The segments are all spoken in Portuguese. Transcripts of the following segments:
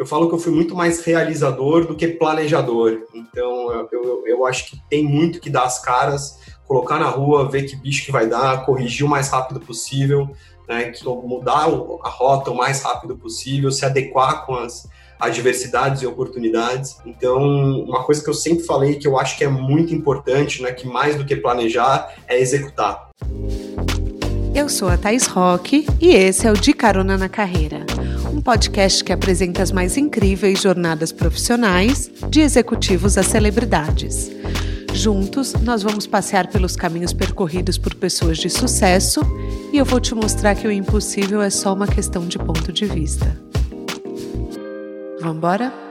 eu falo que eu fui muito mais realizador do que planejador. Então, eu, eu, acho que tem muito que dar as caras, colocar na rua, ver que bicho que vai dar, corrigir o mais rápido possível, né, mudar a rota o mais rápido possível, se adequar com as adversidades e oportunidades. Então, uma coisa que eu sempre falei que eu acho que é muito importante, né, que mais do que planejar é executar. Eu sou a Thais Roque e esse é o De Carona na Carreira, um podcast que apresenta as mais incríveis jornadas profissionais, de executivos a celebridades. Juntos, nós vamos passear pelos caminhos percorridos por pessoas de sucesso e eu vou te mostrar que o impossível é só uma questão de ponto de vista. Vamos embora?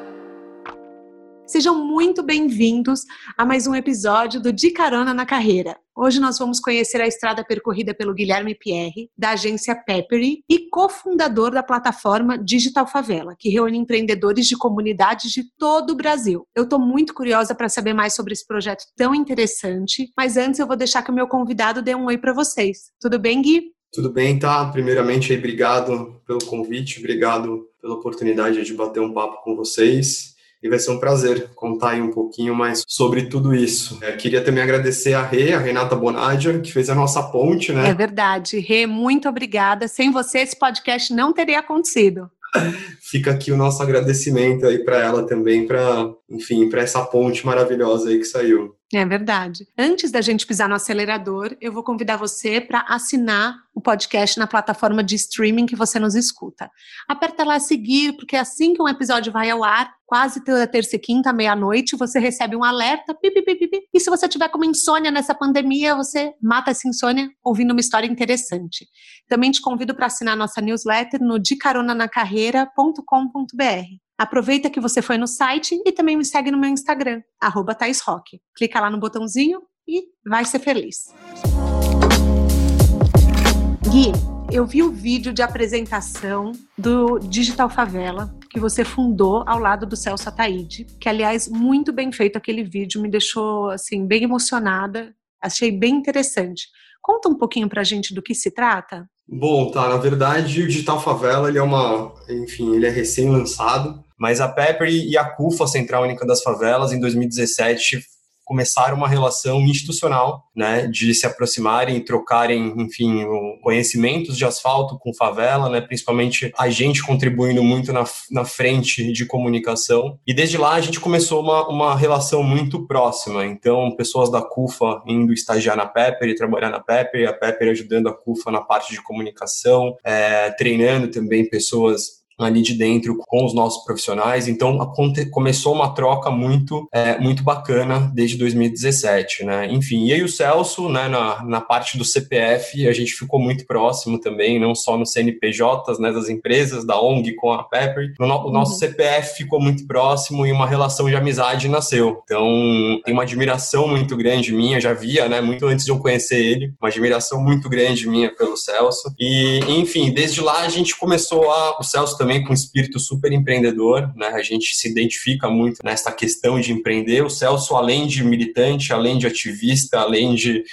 Sejam muito bem-vindos a mais um episódio do De Carona na Carreira. Hoje nós vamos conhecer a estrada percorrida pelo Guilherme Pierre, da agência Peppery e cofundador da plataforma Digital Favela, que reúne empreendedores de comunidades de todo o Brasil. Eu estou muito curiosa para saber mais sobre esse projeto tão interessante, mas antes eu vou deixar que o meu convidado dê um oi para vocês. Tudo bem, Gui? Tudo bem, tá? Primeiramente, obrigado pelo convite, obrigado pela oportunidade de bater um papo com vocês e vai ser um prazer contar aí um pouquinho mais sobre tudo isso. É, queria também agradecer a Rê, a Renata Bonadia, que fez a nossa ponte, né? É verdade. Rê, muito obrigada. Sem você, esse podcast não teria acontecido. Fica aqui o nosso agradecimento aí para ela também, para, enfim, para essa ponte maravilhosa aí que saiu. É verdade. Antes da gente pisar no acelerador, eu vou convidar você para assinar o podcast na plataforma de streaming que você nos escuta. Aperta lá seguir, porque assim que um episódio vai ao ar, quase toda terça e quinta, meia-noite, você recebe um alerta. Pipi, pipi, pipi, e se você tiver como insônia nessa pandemia, você mata essa insônia ouvindo uma história interessante. Também te convido para assinar nossa newsletter no dicaronanacarreira.com.br. Aproveita que você foi no site e também me segue no meu Instagram, arroba Clica lá no botãozinho e vai ser feliz. Gui, eu vi o vídeo de apresentação do Digital Favela que você fundou ao lado do Celso Ataíde, que aliás muito bem feito aquele vídeo, me deixou assim bem emocionada, achei bem interessante. Conta um pouquinho pra gente do que se trata. Bom, tá, na verdade o Digital Favela ele é uma, enfim, ele é recém-lançado, mas a Pepper e a CUFA, Central Única das Favelas, em 2017 começaram uma relação institucional, né, de se aproximarem trocarem, enfim, conhecimentos de asfalto com favela, né, principalmente a gente contribuindo muito na, na frente de comunicação. E desde lá a gente começou uma, uma relação muito próxima. Então, pessoas da CUFA indo estagiar na Pepper e trabalhar na Pepper, a Pepper ajudando a CUFA na parte de comunicação, é, treinando também pessoas ali de dentro com os nossos profissionais. Então, começou uma troca muito, é, muito bacana desde 2017, né? Enfim, e aí o Celso, né, na, na parte do CPF, a gente ficou muito próximo também, não só no CNPJs, né, das empresas, da ONG com a Pepper. O, no, o nosso uhum. CPF ficou muito próximo e uma relação de amizade nasceu. Então, tem uma admiração muito grande minha, já via, né, muito antes de eu conhecer ele, uma admiração muito grande minha pelo Celso. E, enfim, desde lá a gente começou a, o Celso também também com um espírito super empreendedor, né? A gente se identifica muito nessa questão de empreender. O Celso, além de militante, além de ativista, além de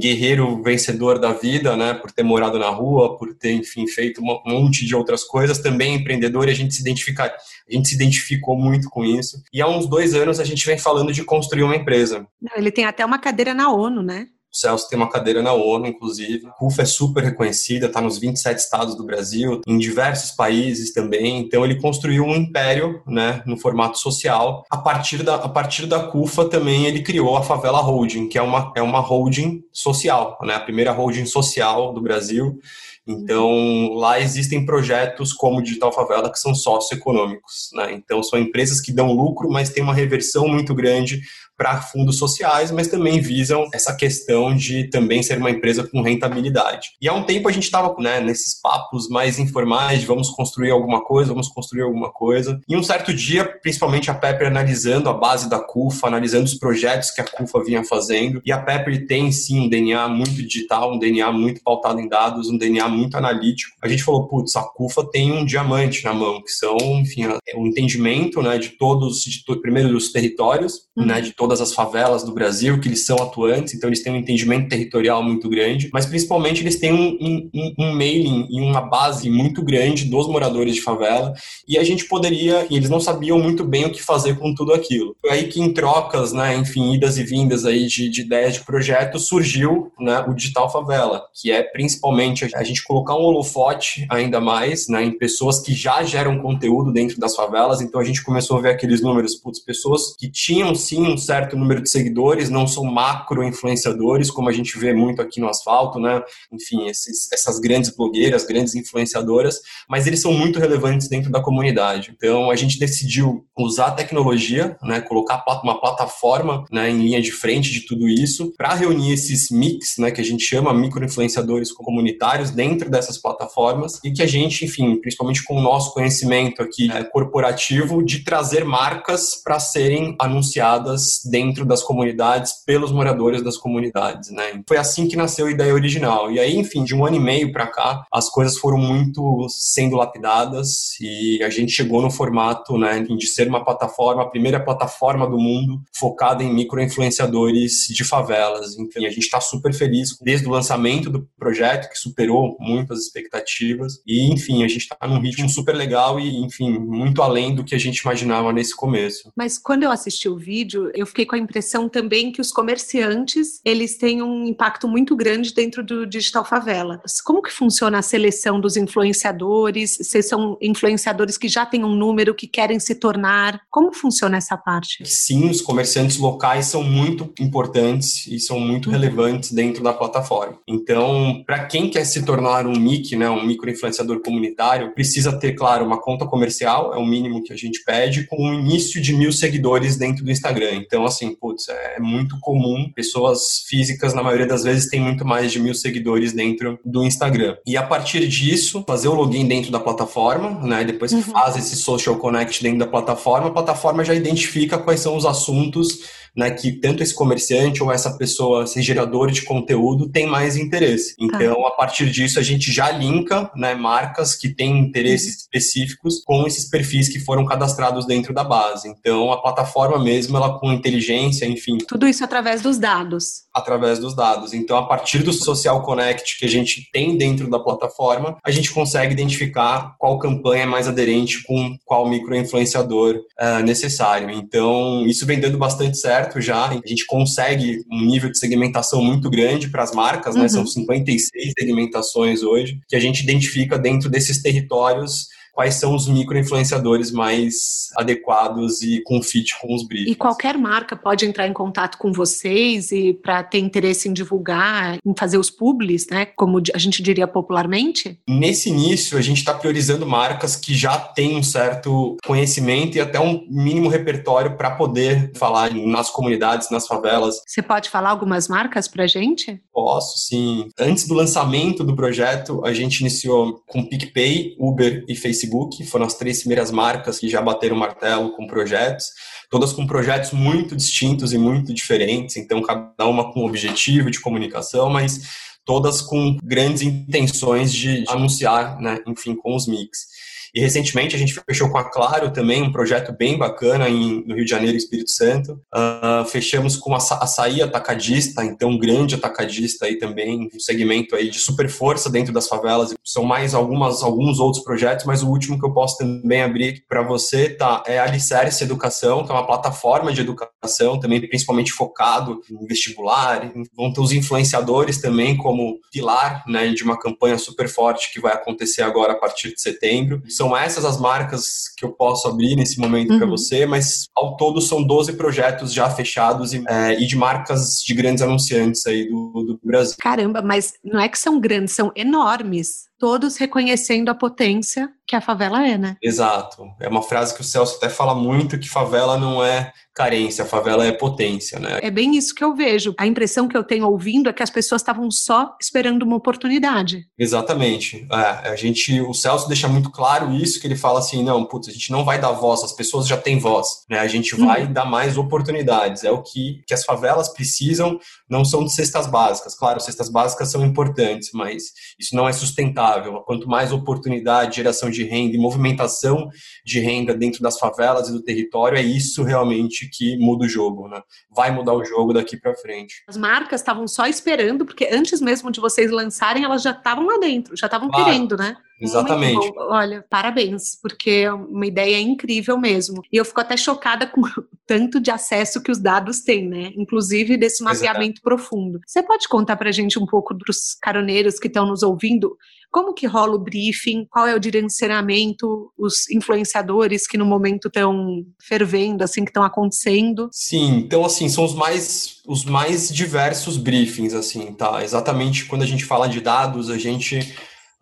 guerreiro vencedor da vida, né, por ter morado na rua, por ter, enfim, feito um monte de outras coisas, também empreendedor, e a gente se identifica, a gente se identificou muito com isso. E há uns dois anos a gente vem falando de construir uma empresa. Ele tem até uma cadeira na ONU, né? Celso tem uma cadeira na ONU, inclusive. CUFA é super reconhecida, está nos 27 estados do Brasil, em diversos países também. Então, ele construiu um império, né, no formato social. A partir da, a partir da CUFA também ele criou a Favela Holding, que é uma, é uma holding social, né, a primeira holding social do Brasil. Então, lá existem projetos como Digital Favela que são socioeconômicos. Né? Então, são empresas que dão lucro, mas têm uma reversão muito grande para fundos sociais, mas também visam essa questão de também ser uma empresa com rentabilidade. E há um tempo a gente estava né, nesses papos mais informais de vamos construir alguma coisa, vamos construir alguma coisa. E um certo dia, principalmente a Pepper analisando a base da CUFA, analisando os projetos que a CUFA vinha fazendo, e a Pepper tem sim um DNA muito digital, um DNA muito pautado em dados, um DNA muito analítico. A gente falou, putz, a CUFA tem um diamante na mão, que são, enfim, o um entendimento né, de todos, de primeiro dos territórios, uhum. né, de todos todas as favelas do Brasil que eles são atuantes, então eles têm um entendimento territorial muito grande, mas principalmente eles têm um, um, um mailing e uma base muito grande dos moradores de favela, e a gente poderia, e eles não sabiam muito bem o que fazer com tudo aquilo. Foi aí que em trocas, né, enfim, idas e vindas aí de, de ideias de projeto, surgiu né, o Digital Favela, que é principalmente a gente colocar um holofote ainda mais né, em pessoas que já geram conteúdo dentro das favelas, então a gente começou a ver aqueles números, putz, pessoas que tinham sim um certo número de seguidores, não são macro influenciadores, como a gente vê muito aqui no asfalto, né? Enfim, esses, essas grandes blogueiras, grandes influenciadoras, mas eles são muito relevantes dentro da comunidade. Então a gente decidiu usar a tecnologia, né, colocar uma plataforma né, em linha de frente de tudo isso, para reunir esses mix, né, que a gente chama micro-influenciadores comunitários dentro dessas plataformas e que a gente, enfim, principalmente com o nosso conhecimento aqui né, corporativo, de trazer marcas para serem anunciadas dentro das comunidades pelos moradores das comunidades, né? Foi assim que nasceu a ideia original. E aí, enfim, de um ano e meio para cá, as coisas foram muito sendo lapidadas e a gente chegou no formato, né, de ser uma plataforma, a primeira plataforma do mundo focada em micro-influenciadores de favelas. Enfim, a gente está super feliz desde o lançamento do projeto, que superou muitas expectativas. E, enfim, a gente está num ritmo super legal e, enfim, muito além do que a gente imaginava nesse começo. Mas quando eu assisti o vídeo, eu fiquei com a impressão também que os comerciantes, eles têm um impacto muito grande dentro do Digital Favela. Como que funciona a seleção dos influenciadores? Se são influenciadores que já têm um número, que querem se tornar? Como funciona essa parte? Sim, os comerciantes locais são muito importantes e são muito uhum. relevantes dentro da plataforma. Então, para quem quer se tornar um MIC, né, um micro-influenciador comunitário, precisa ter, claro, uma conta comercial, é o mínimo que a gente pede, com um início de mil seguidores dentro do Instagram. Então, assim, putz, é muito comum, pessoas físicas, na maioria das vezes, têm muito mais de mil seguidores dentro do Instagram. E a partir disso, fazer o login dentro da plataforma, né, depois que uhum. faz esse social connect dentro da plataforma, a plataforma já identifica quais são os assuntos né, que tanto esse comerciante ou essa pessoa, esse gerador de conteúdo, tem mais interesse. Tá. Então, a partir disso, a gente já linka né, marcas que têm interesses uhum. específicos com esses perfis que foram cadastrados dentro da base. Então, a plataforma mesmo, ela com inteligência, enfim. Tudo isso através dos dados. Através dos dados. Então, a partir do Social Connect que a gente tem dentro da plataforma, a gente consegue identificar qual campanha é mais aderente com qual micro-influenciador uh, necessário. Então, isso vem dando bastante certo certo já, a gente consegue um nível de segmentação muito grande para as marcas, né? Uhum. São 56 segmentações hoje, que a gente identifica dentro desses territórios quais são os micro-influenciadores mais adequados e com fit com os briefings. E qualquer marca pode entrar em contato com vocês e para ter interesse em divulgar, em fazer os publis, né? Como a gente diria popularmente? Nesse início, a gente está priorizando marcas que já têm um certo conhecimento e até um mínimo repertório para poder falar nas comunidades, nas favelas. Você pode falar algumas marcas para gente? Posso, sim. Antes do lançamento do projeto, a gente iniciou com PicPay, Uber e Facebook Facebook, foram as três primeiras marcas que já bateram martelo com projetos, todas com projetos muito distintos e muito diferentes, então cada uma com objetivo de comunicação, mas todas com grandes intenções de anunciar, né, enfim, com os mix. E recentemente a gente fechou com a Claro também, um projeto bem bacana em, no Rio de Janeiro e Espírito Santo. Uh, fechamos com a Açaí Atacadista, então um grande atacadista aí também, um segmento aí de super força dentro das favelas. São mais algumas, alguns outros projetos, mas o último que eu posso também abrir para você tá, é Alicerce Educação, que é uma plataforma de educação também, principalmente focado em vestibular. Vão ter os influenciadores também como pilar né, de uma campanha super forte que vai acontecer agora a partir de setembro. São essas as marcas que eu posso abrir nesse momento uhum. para você, mas ao todo são 12 projetos já fechados e, é, e de marcas de grandes anunciantes aí do, do Brasil. Caramba, mas não é que são grandes, são enormes todos reconhecendo a potência que a favela é, né? Exato. É uma frase que o Celso até fala muito que favela não é carência, a favela é potência, né? É bem isso que eu vejo. A impressão que eu tenho ouvindo é que as pessoas estavam só esperando uma oportunidade. Exatamente. É, a gente, o Celso deixa muito claro isso, que ele fala assim, não, putz, a gente não vai dar voz, as pessoas já têm voz, né? A gente vai uhum. dar mais oportunidades. É o que, que as favelas precisam, não são de cestas básicas. Claro, cestas básicas são importantes, mas isso não é sustentável sustentável. Quanto mais oportunidade, geração de renda e movimentação de renda dentro das favelas e do território, é isso realmente que muda o jogo, né? Vai mudar o jogo daqui para frente. As marcas estavam só esperando, porque antes mesmo de vocês lançarem, elas já estavam lá dentro, já estavam claro. querendo, né? Exatamente. Olha, parabéns, porque é uma ideia incrível mesmo. E eu fico até chocada com o tanto de acesso que os dados têm, né? Inclusive desse mapeamento profundo. Você pode contar para a gente um pouco dos caroneiros que estão nos ouvindo? Como que rola o briefing? Qual é o direcionamento? Os influenciadores que no momento estão fervendo, assim, que estão acontecendo? Sim, então assim, são os mais os mais diversos briefings, assim, tá? Exatamente quando a gente fala de dados, a gente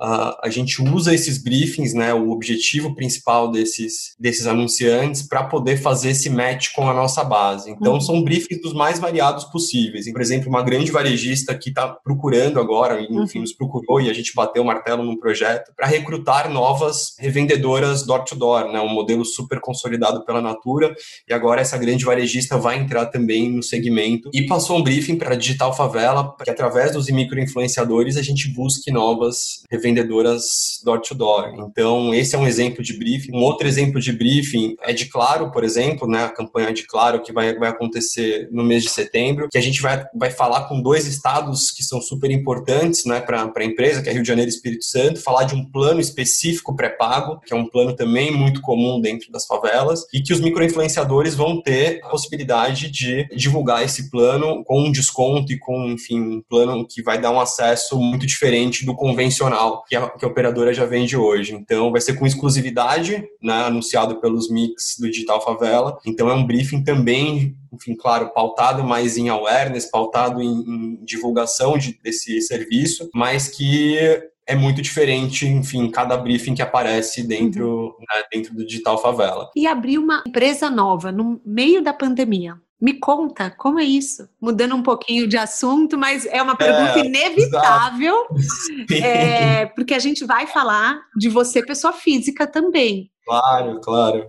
Uh, a gente usa esses briefings, né, o objetivo principal desses, desses anunciantes, para poder fazer esse match com a nossa base. Então, uhum. são briefings dos mais variados possíveis. Por exemplo, uma grande varejista que está procurando agora, enfim, uhum. nos procurou e a gente bateu o martelo num projeto para recrutar novas revendedoras door-to-door, né, um modelo super consolidado pela Natura. E agora essa grande varejista vai entrar também no segmento e passou um briefing para Digital Favela, que através dos micro-influenciadores a gente busque novas vendedoras door-to-door. Então, esse é um exemplo de briefing. Um outro exemplo de briefing é de Claro, por exemplo, né, a campanha de Claro que vai, vai acontecer no mês de setembro, que a gente vai, vai falar com dois estados que são super importantes né, para a empresa, que é Rio de Janeiro e Espírito Santo, falar de um plano específico pré-pago, que é um plano também muito comum dentro das favelas, e que os microinfluenciadores vão ter a possibilidade de divulgar esse plano com um desconto e com, enfim, um plano que vai dar um acesso muito diferente do convencional que a, que a operadora já vende hoje. Então, vai ser com exclusividade, né, anunciado pelos mix do Digital Favela. Então, é um briefing também, enfim, claro, pautado mais em awareness, pautado em, em divulgação de, desse serviço, mas que é muito diferente, enfim, cada briefing que aparece dentro, uhum. né, dentro do Digital Favela. E abrir uma empresa nova no meio da pandemia. Me conta, como é isso? Mudando um pouquinho de assunto, mas é uma pergunta é, inevitável, é, porque a gente vai falar de você, pessoa física, também. Claro, claro.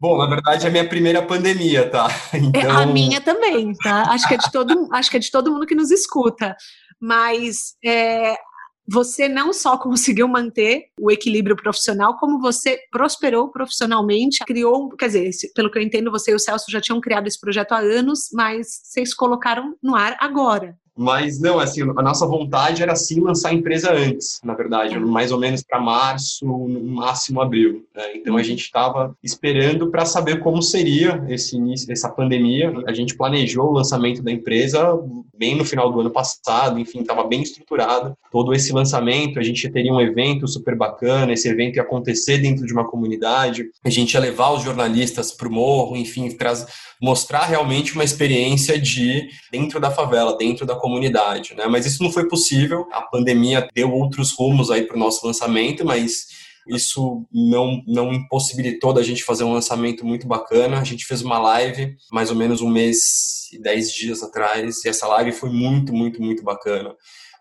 Bom, na verdade é a minha primeira pandemia, tá? Então... É a então minha também, tá? Acho que é de todo, acho que é de todo mundo que nos escuta. Mas é, você não só conseguiu manter o equilíbrio profissional, como você prosperou profissionalmente, criou, quer dizer, pelo que eu entendo, você e o Celso já tinham criado esse projeto há anos, mas vocês colocaram no ar agora. Mas não, assim, a nossa vontade era sim lançar a empresa antes, na verdade, é. mais ou menos para março, no máximo abril. Né? Então a uhum. gente estava esperando para saber como seria esse início, essa pandemia. A gente planejou o lançamento da empresa bem no final do ano passado, enfim, estava bem estruturado todo esse lançamento. A gente teria um evento super bacana, esse evento ia acontecer dentro de uma comunidade, a gente ia levar os jornalistas para o morro, enfim, traz, mostrar realmente uma experiência de dentro da favela, dentro da comunidade, né? Mas isso não foi possível. A pandemia deu outros rumos aí para o nosso lançamento, mas isso não, não impossibilitou da gente fazer um lançamento muito bacana. A gente fez uma live mais ou menos um mês e dez dias atrás, e essa live foi muito, muito, muito bacana.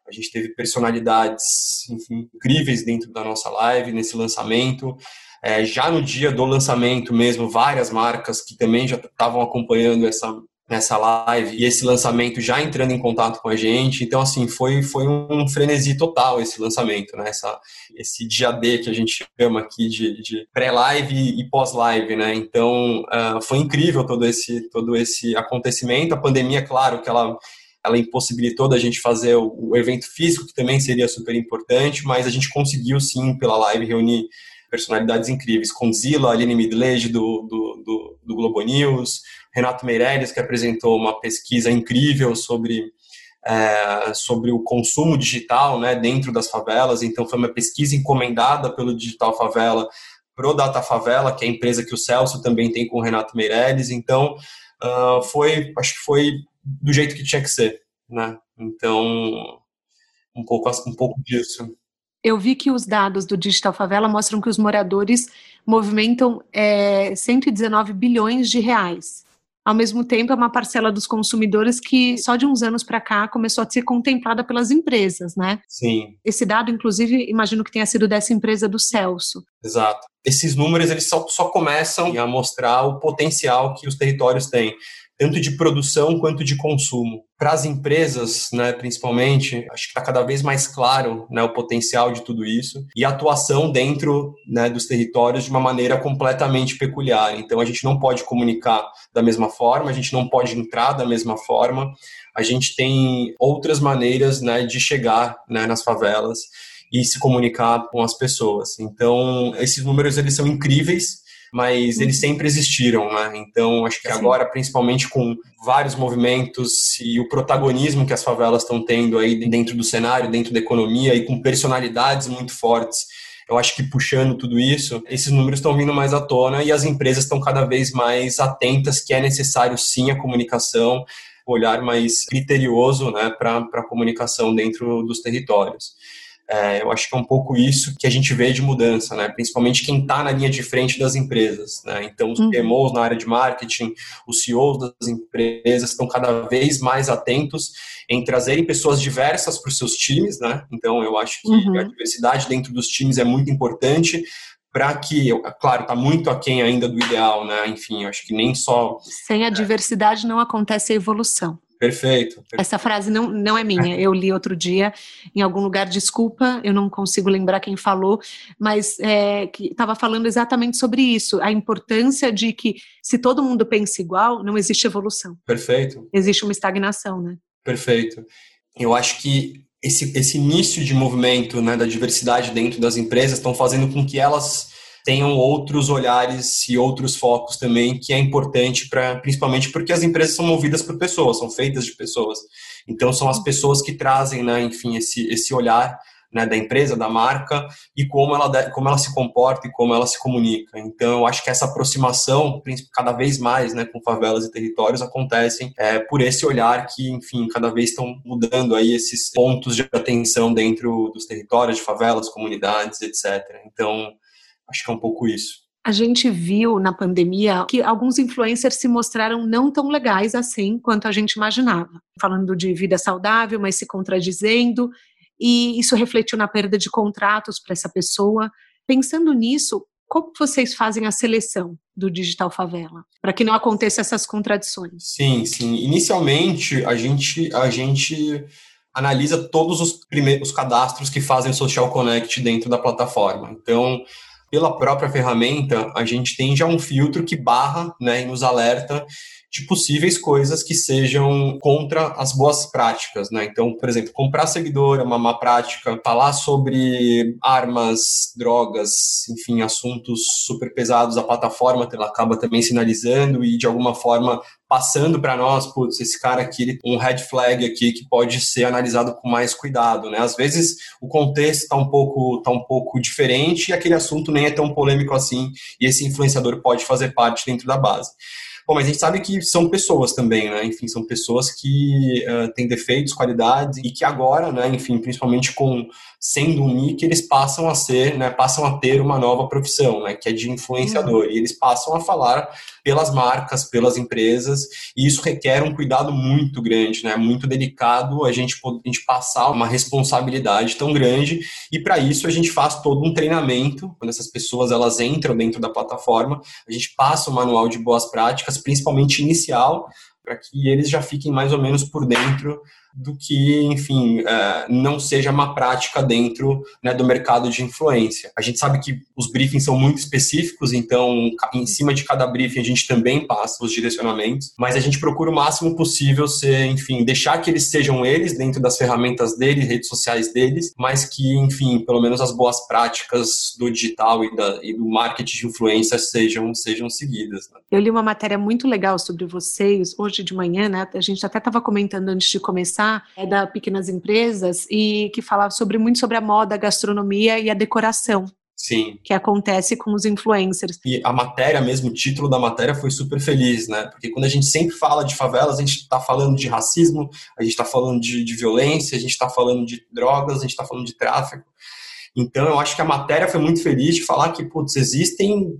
A gente teve personalidades enfim, incríveis dentro da nossa live, nesse lançamento. É, já no dia do lançamento mesmo, várias marcas que também já estavam acompanhando essa, nessa live e esse lançamento já entrando em contato com a gente. Então, assim, foi, foi um frenesi total esse lançamento, né? Essa, esse dia D que a gente chama aqui de, de pré-live e pós-live, né? Então, uh, foi incrível todo esse, todo esse acontecimento. A pandemia, claro, que ela ela impossibilitou da gente fazer o, o evento físico, que também seria super importante, mas a gente conseguiu sim, pela live, reunir personalidades incríveis. Conzilla, Aline Midlege do, do, do, do Globo News, Renato Meirelles, que apresentou uma pesquisa incrível sobre, é, sobre o consumo digital né, dentro das favelas. Então, foi uma pesquisa encomendada pelo Digital Favela pro Data Favela, que é a empresa que o Celso também tem com o Renato Meirelles. Então, uh, foi, acho que foi do jeito que tinha que ser, né? Então, um pouco, um pouco disso. Eu vi que os dados do Digital Favela mostram que os moradores movimentam é, 119 bilhões de reais. Ao mesmo tempo, é uma parcela dos consumidores que só de uns anos para cá começou a ser contemplada pelas empresas, né? Sim. Esse dado, inclusive, imagino que tenha sido dessa empresa do Celso. Exato. Esses números eles só, só começam a mostrar o potencial que os territórios têm. Tanto de produção quanto de consumo. Para as empresas, né, principalmente, acho que está cada vez mais claro né, o potencial de tudo isso e a atuação dentro né, dos territórios de uma maneira completamente peculiar. Então, a gente não pode comunicar da mesma forma, a gente não pode entrar da mesma forma, a gente tem outras maneiras né, de chegar né, nas favelas e se comunicar com as pessoas. Então, esses números eles são incríveis mas eles uhum. sempre existiram, né? Então, acho que agora, principalmente com vários movimentos e o protagonismo que as favelas estão tendo aí dentro do cenário, dentro da economia e com personalidades muito fortes, eu acho que puxando tudo isso, esses números estão vindo mais à tona e as empresas estão cada vez mais atentas que é necessário sim a comunicação, olhar mais criterioso né, para a comunicação dentro dos territórios. É, eu acho que é um pouco isso que a gente vê de mudança, né? principalmente quem está na linha de frente das empresas. Né? Então, os uhum. PMOs na área de marketing, os CEOs das empresas estão cada vez mais atentos em trazerem pessoas diversas para os seus times. Né? Então, eu acho que uhum. a diversidade dentro dos times é muito importante para que, claro, está muito aquém ainda do ideal, né? Enfim, eu acho que nem só. Sem a é, diversidade não acontece a evolução. Perfeito, perfeito. Essa frase não, não é minha, eu li outro dia em algum lugar, desculpa, eu não consigo lembrar quem falou, mas é, que estava falando exatamente sobre isso, a importância de que se todo mundo pensa igual, não existe evolução. Perfeito. Existe uma estagnação, né? Perfeito. Eu acho que esse, esse início de movimento né, da diversidade dentro das empresas estão fazendo com que elas tenham outros olhares e outros focos também, que é importante para, principalmente porque as empresas são movidas por pessoas, são feitas de pessoas. Então são as pessoas que trazem, né, enfim, esse, esse olhar né, da empresa, da marca e como ela, como ela se comporta e como ela se comunica. Então, eu acho que essa aproximação, cada vez mais, né, com favelas e territórios, acontecem é, por esse olhar que, enfim, cada vez estão mudando aí esses pontos de atenção dentro dos territórios, de favelas, comunidades, etc. Então, Acho que é um pouco isso. A gente viu na pandemia que alguns influencers se mostraram não tão legais assim quanto a gente imaginava. Falando de vida saudável, mas se contradizendo, e isso refletiu na perda de contratos para essa pessoa. Pensando nisso, como vocês fazem a seleção do Digital Favela para que não aconteça essas contradições? Sim, sim. Inicialmente a gente a gente analisa todos os primeiros cadastros que fazem o Social Connect dentro da plataforma. Então pela própria ferramenta, a gente tem já um filtro que barra né, e nos alerta de possíveis coisas que sejam contra as boas práticas, né? Então, por exemplo, comprar seguidor é uma má prática, falar sobre armas, drogas, enfim, assuntos super pesados, a plataforma ela acaba também sinalizando e de alguma forma passando para nós, putz, esse cara aqui, um red flag aqui que pode ser analisado com mais cuidado, né? Às vezes o contexto está um pouco tá um pouco diferente e aquele assunto nem é tão polêmico assim e esse influenciador pode fazer parte dentro da base. Bom, mas a gente sabe que são pessoas também, né? Enfim, são pessoas que uh, têm defeitos, qualidades e que agora, né? Enfim, principalmente com sendo um nick, eles passam a ser, né? Passam a ter uma nova profissão, né? Que é de influenciador. Uhum. E eles passam a falar pelas marcas, pelas empresas, e isso requer um cuidado muito grande, né? Muito delicado a gente, a gente passar uma responsabilidade tão grande, e para isso a gente faz todo um treinamento, quando essas pessoas elas entram dentro da plataforma, a gente passa um manual de boas práticas, principalmente inicial, para que eles já fiquem mais ou menos por dentro do que, enfim, é, não seja uma prática dentro né, do mercado de influência. A gente sabe que os briefings são muito específicos, então, em cima de cada briefing, a gente também passa os direcionamentos, mas a gente procura o máximo possível ser, enfim, deixar que eles sejam eles dentro das ferramentas deles, redes sociais deles, mas que, enfim, pelo menos as boas práticas do digital e, da, e do marketing de influência sejam, sejam seguidas. Né? Eu li uma matéria muito legal sobre vocês hoje de manhã, né? A gente até estava comentando antes de começar é da Pequenas Empresas e que falava sobre muito sobre a moda, a gastronomia e a decoração. Sim. Que acontece com os influencers. E a matéria mesmo, o título da matéria foi super feliz, né? Porque quando a gente sempre fala de favelas, a gente está falando de racismo, a gente está falando de, de violência, a gente está falando de drogas, a gente está falando de tráfico. Então, eu acho que a matéria foi muito feliz de falar que, putz, existem,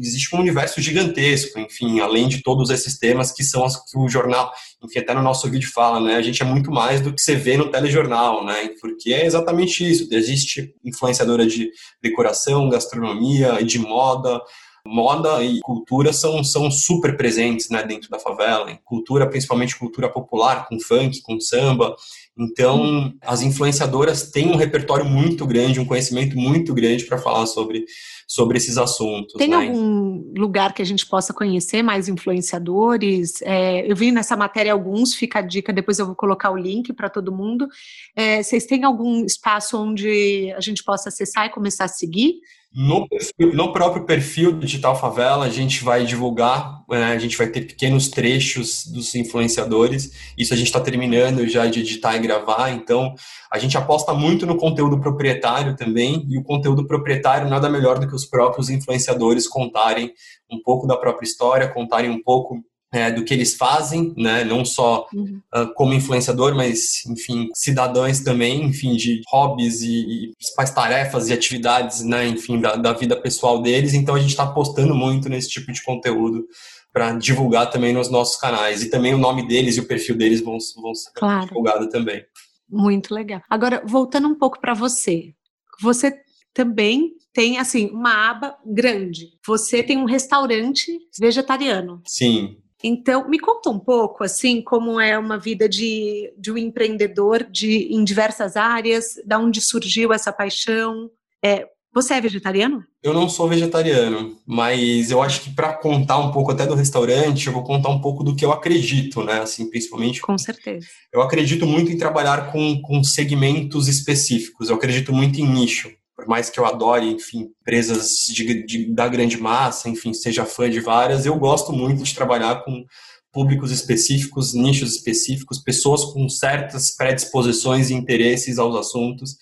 existe um universo gigantesco, enfim, além de todos esses temas que são as que o jornal, enfim, até no nosso vídeo fala, né, a gente é muito mais do que você vê no telejornal, né, porque é exatamente isso, existe influenciadora de decoração, gastronomia, de moda, moda e cultura são, são super presentes né, dentro da favela. Cultura, principalmente cultura popular, com funk, com samba. Então, as influenciadoras têm um repertório muito grande, um conhecimento muito grande para falar sobre, sobre esses assuntos. Tem né? algum lugar que a gente possa conhecer mais influenciadores? É, eu vi nessa matéria alguns, fica a dica, depois eu vou colocar o link para todo mundo. É, vocês têm algum espaço onde a gente possa acessar e começar a seguir? No, no, próprio perfil do Digital Favela, a gente vai divulgar, né, a gente vai ter pequenos trechos dos influenciadores. Isso a gente está terminando já de editar e gravar. Então, a gente aposta muito no conteúdo proprietário também. E o conteúdo proprietário nada melhor do que os próprios influenciadores contarem um pouco da própria história, contarem um pouco é, do que eles fazem, né? Não só uhum. uh, como influenciador, mas, enfim, cidadãos também, enfim, de hobbies e, e principais tarefas e atividades, né? Enfim, da, da vida pessoal deles. Então a gente está apostando muito nesse tipo de conteúdo para divulgar também nos nossos canais. E também o nome deles e o perfil deles vão, vão ser claro. divulgados também. Muito legal. Agora, voltando um pouco para você. Você também tem assim uma aba grande. Você tem um restaurante vegetariano. Sim. Então, me conta um pouco, assim, como é uma vida de, de um empreendedor de, em diversas áreas, da onde surgiu essa paixão. É, você é vegetariano? Eu não sou vegetariano, mas eu acho que para contar um pouco até do restaurante, eu vou contar um pouco do que eu acredito, né? Assim, principalmente. Com certeza. Eu acredito muito em trabalhar com, com segmentos específicos. Eu acredito muito em nicho por mais que eu adore, enfim, empresas de, de, da grande massa, enfim, seja fã de várias, eu gosto muito de trabalhar com públicos específicos, nichos específicos, pessoas com certas predisposições e interesses aos assuntos,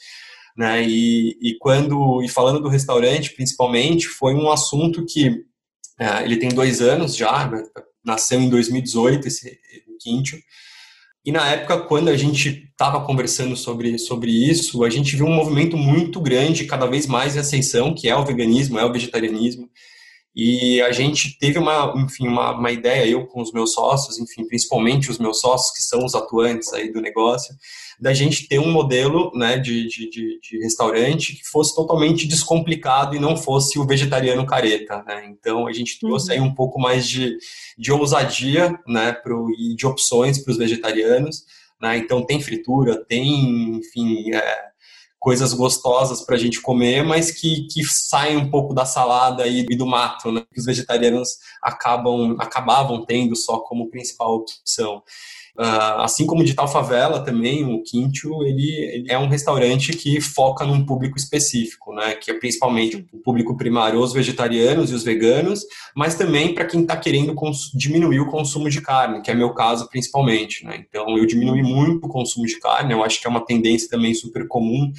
né? E, e quando e falando do restaurante, principalmente, foi um assunto que é, ele tem dois anos já, né? nasceu em 2018 esse Quintio, e na época, quando a gente estava conversando sobre, sobre isso, a gente viu um movimento muito grande, cada vez mais de ascensão, que é o veganismo, é o vegetarianismo. E a gente teve uma, enfim, uma, uma ideia, eu com os meus sócios, enfim, principalmente os meus sócios, que são os atuantes aí do negócio, da gente ter um modelo né, de, de, de, restaurante que fosse totalmente descomplicado e não fosse o vegetariano careta. Né? Então a gente trouxe uhum. aí um pouco mais de, de ousadia né, pro, e de opções para os vegetarianos. Né? Então tem fritura, tem, enfim, é, coisas gostosas para a gente comer, mas que, que saem um pouco da salada e, do mato, né? que os vegetarianos acabam acabavam tendo só como principal opção. Uh, assim como de tal favela também, o Quintio, ele, ele, é um restaurante que foca num público específico, né? Que é principalmente o público primário, os vegetarianos e os veganos, mas também para quem está querendo diminuir o consumo de carne, que é meu caso principalmente, né? Então eu diminui muito o consumo de carne, eu acho que é uma tendência também super comum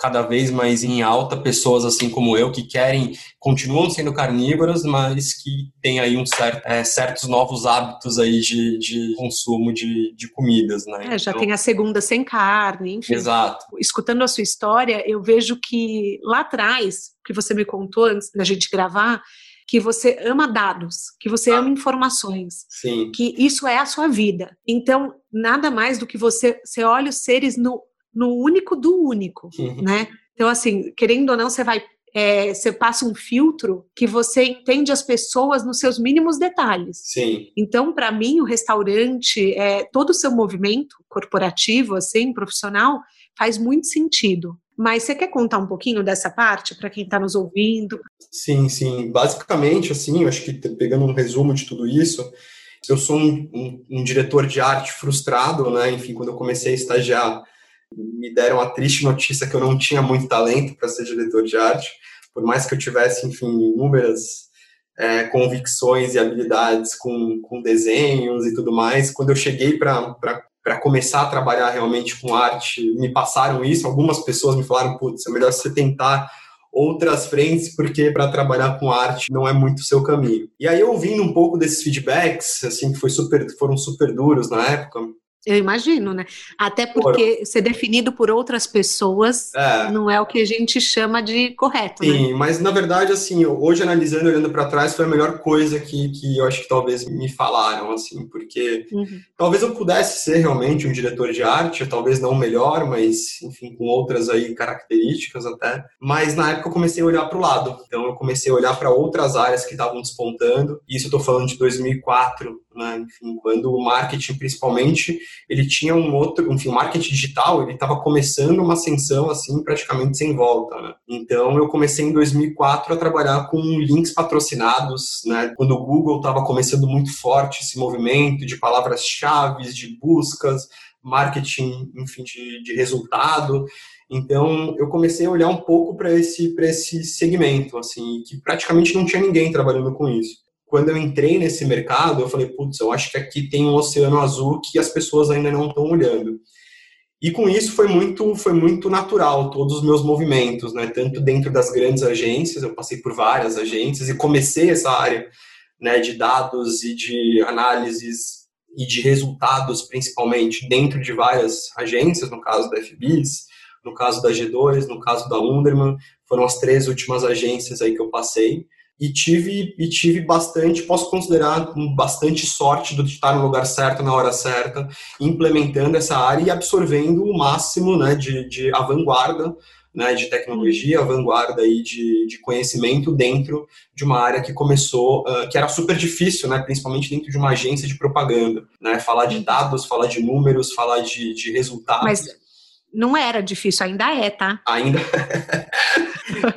cada vez mais em alta pessoas assim como eu que querem continuam sendo carnívoras mas que têm aí um certo, é, certos novos hábitos aí de, de consumo de, de comidas né é, já então, tem a segunda sem carne enfim exato escutando a sua história eu vejo que lá atrás que você me contou antes da gente gravar que você ama dados, que você ah, ama informações, sim. que isso é a sua vida. Então, nada mais do que você, você olha os seres no no único do único, uhum. né? Então, assim, querendo ou não, você vai é, você passa um filtro que você entende as pessoas nos seus mínimos detalhes. Sim. Então, para mim, o restaurante, é, todo o seu movimento corporativo, assim, profissional, faz muito sentido. Mas você quer contar um pouquinho dessa parte para quem está nos ouvindo? Sim, sim. Basicamente, assim, eu acho que pegando um resumo de tudo isso, eu sou um, um, um diretor de arte frustrado, né? Enfim, quando eu comecei a estagiar me deram a triste notícia que eu não tinha muito talento para ser diretor de arte, por mais que eu tivesse, enfim, inúmeras é, convicções e habilidades com, com desenhos e tudo mais. Quando eu cheguei para começar a trabalhar realmente com arte, me passaram isso. Algumas pessoas me falaram: putz, é melhor você tentar outras frentes, porque para trabalhar com arte não é muito o seu caminho. E aí, ouvindo um pouco desses feedbacks, assim, que foi super, foram super duros na época, Eu imagino, né? Até porque por... ser definido por outras pessoas é. não é o que a gente chama de correto, né? Sim, né? mas na verdade, assim, hoje analisando, olhando para trás, foi a melhor coisa que, que eu acho que talvez me falaram, assim, porque uhum. talvez eu pudesse ser realmente um diretor de arte, talvez não o melhor, mas, enfim, com outras aí características até. Mas na época eu comecei a olhar para o lado. Então eu comecei a olhar para outras áreas que estavam despontando. Isso eu estou falando de 2004, né? Enfim, quando o marketing, principalmente, ele tinha um outro, enfim, o marketing digital, ele estava começando uma ascensão, assim, praticamente sem volta, né? Então, eu comecei em 2004 a trabalhar com links patrocinados, né? Quando o Google estava começando muito forte esse movimento de palavras-chave, de buscas, marketing, enfim, de, de resultado. Então, eu comecei a olhar um pouco para esse, esse segmento, assim, que praticamente não tinha ninguém trabalhando com isso quando eu entrei nesse mercado, eu falei, putz, eu acho que aqui tem um oceano azul que as pessoas ainda não estão olhando. E com isso foi muito, foi muito natural todos os meus movimentos, né? Tanto dentro das grandes agências, eu passei por várias agências e comecei essa área, né, de dados e de análises e de resultados, principalmente dentro de várias agências, no caso da FBIS, no caso da G2, no caso da Underman, foram as três últimas agências aí que eu passei e tive e tive bastante, posso considerar bastante sorte de estar no lugar certo na hora certa, implementando essa área e absorvendo o máximo, né, de, de a vanguarda, né, de tecnologia, a vanguarda aí de, de conhecimento dentro de uma área que começou, uh, que era super difícil, né, principalmente dentro de uma agência de propaganda, né, falar de dados, falar de números, falar de, de resultados. Mas não era difícil, ainda é, tá? Ainda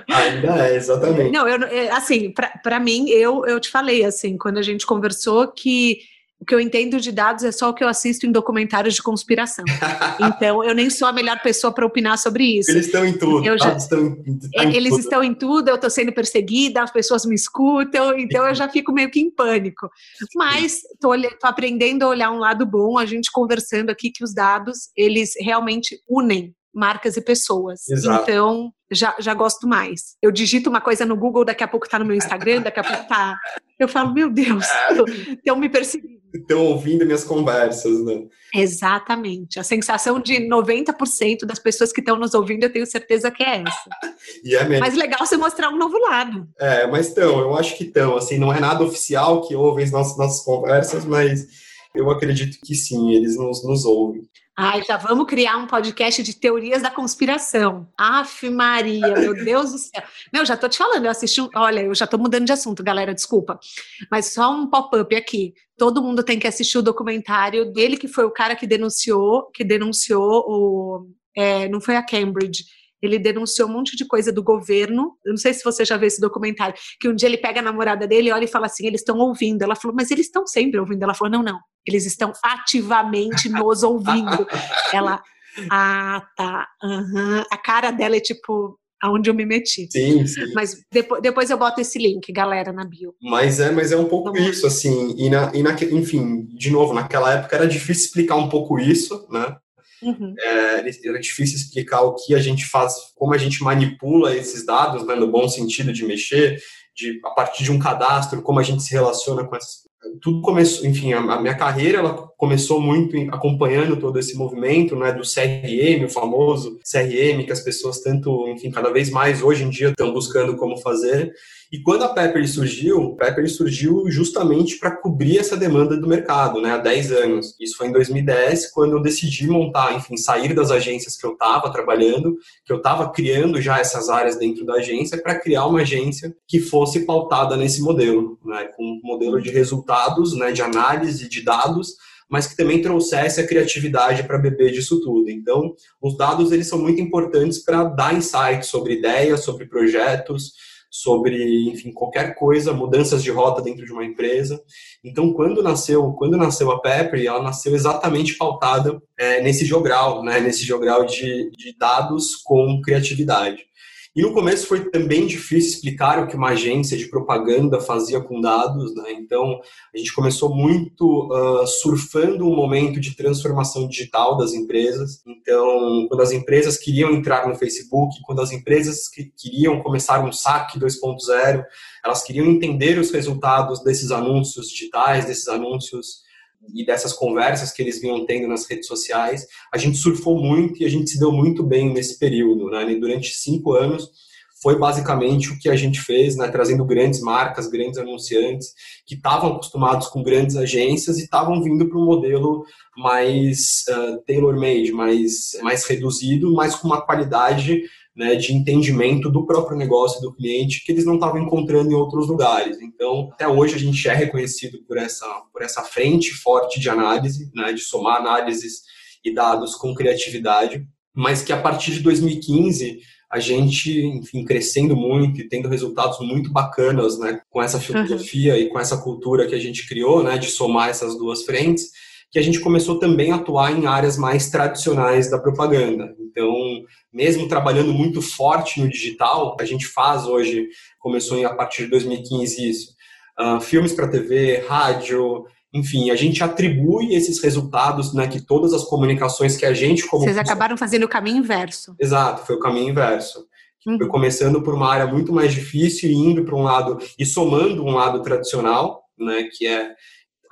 Ainda é, exatamente. Não, eu, é, assim, para mim, eu, eu te falei, assim, quando a gente conversou, que o que eu entendo de dados é só o que eu assisto em documentários de conspiração. então, eu nem sou a melhor pessoa para opinar sobre isso. Eles estão em tudo. Eu já, estão em, tá eles tudo. estão em tudo, eu estou sendo perseguida, as pessoas me escutam, então eu já fico meio que em pânico. Mas estou aprendendo a olhar um lado bom, a gente conversando aqui que os dados, eles realmente unem marcas e pessoas. Exato. Então, já, já gosto mais. Eu digito uma coisa no Google, daqui a pouco tá no meu Instagram, daqui a pouco tá. Eu falo, meu Deus, estão me perseguindo. Estão ouvindo minhas conversas, né? Exatamente. A sensação de 90% das pessoas que estão nos ouvindo, eu tenho certeza que é essa. e é mesmo. Mas legal você mostrar um novo lado. É, mas estão, eu acho que estão. Assim, não é nada oficial que ouvem as nossas, nossas conversas, mas eu acredito que sim, eles nos, nos ouvem. Ai, já vamos criar um podcast de teorias da conspiração. Aff, Maria, meu Deus do céu. Meu, já tô te falando, eu assisti um. Olha, eu já tô mudando de assunto, galera, desculpa. Mas só um pop-up aqui. Todo mundo tem que assistir o documentário dele, que foi o cara que denunciou, que denunciou o. É, não foi a Cambridge ele denunciou um monte de coisa do governo. Eu não sei se você já viu esse documentário, que um dia ele pega a namorada dele, olha e fala assim: eles estão ouvindo. Ela falou, mas eles estão sempre ouvindo. Ela falou: não, não, eles estão ativamente nos ouvindo. Ela, ah, tá, uhum. a cara dela é tipo, aonde eu me meti. Sim, sim. Mas depois, depois eu boto esse link, galera, na bio. Mas é, mas é um pouco Vamos isso, assim, e, na, e na, enfim, de novo, naquela época era difícil explicar um pouco isso, né? Uhum. É, era difícil explicar o que a gente faz, como a gente manipula esses dados, né, no bom sentido de mexer, de, a partir de um cadastro, como a gente se relaciona com essas tudo começou, enfim, a, a, minha carreira ela começou muito acompanhando todo esse movimento, né, do CRM, o famoso CRM que as pessoas tanto, enfim, cada vez mais hoje em dia estão buscando como fazer. E quando a Pepper surgiu, a Pepper surgiu justamente para cobrir essa demanda do mercado, né, há 10 anos. Isso foi em 2010, quando eu decidi montar, enfim, sair das agências que eu estava trabalhando, que eu estava criando já essas áreas dentro da agência, para criar uma agência que fosse pautada nesse modelo, né, com um modelo de resultados, né, de análise de dados, mas que também trouxesse a criatividade para beber disso tudo. Então, os dados eles são muito importantes para dar insights sobre ideias, sobre projetos, sobre, enfim, qualquer coisa, mudanças de rota dentro de uma empresa. Então, quando nasceu, quando nasceu a Pepper, ela nasceu exatamente pautada é, nesse jogral, né, nesse jogral de, de dados com criatividade. E no começo foi também difícil explicar o que uma agência de propaganda fazia com dados, né? Então a gente começou muito uh, surfando um momento de transformação digital das empresas. Então, quando as empresas queriam entrar no Facebook, quando as empresas que queriam começar um saque 2.0, elas queriam entender os resultados desses anúncios digitais, desses anúncios e dessas conversas que eles vinham tendo nas redes sociais, a gente surfou muito e a gente se deu muito bem nesse período. Né? Durante cinco anos, foi basicamente o que a gente fez, né? trazendo grandes marcas, grandes anunciantes que estavam acostumados com grandes agências e estavam vindo para um modelo mais uh, tailor-made, mais, mais reduzido, mas com uma qualidade né, de entendimento do próprio negócio do cliente que eles não estavam encontrando em outros lugares. Então, até hoje a gente é reconhecido por essa, por essa frente forte de análise, né, de somar análises e dados com criatividade, mas que a partir de 2015 a gente, enfim, crescendo muito e tendo resultados muito bacanas, né, com essa filosofia uhum. e com essa cultura que a gente criou, né, de somar essas duas frentes, que a gente começou também a atuar em áreas mais tradicionais da propaganda. Então, mesmo trabalhando muito forte no digital, a gente faz hoje, começou a partir de 2015 isso, uh, filmes para TV, rádio, enfim, a gente atribui esses resultados, né, que todas as comunicações que a gente como Vocês acabaram fazendo o caminho inverso. Exato, foi o caminho inverso. Uhum. Foi começando por uma área muito mais difícil e indo para um lado e somando um lado tradicional, né, que é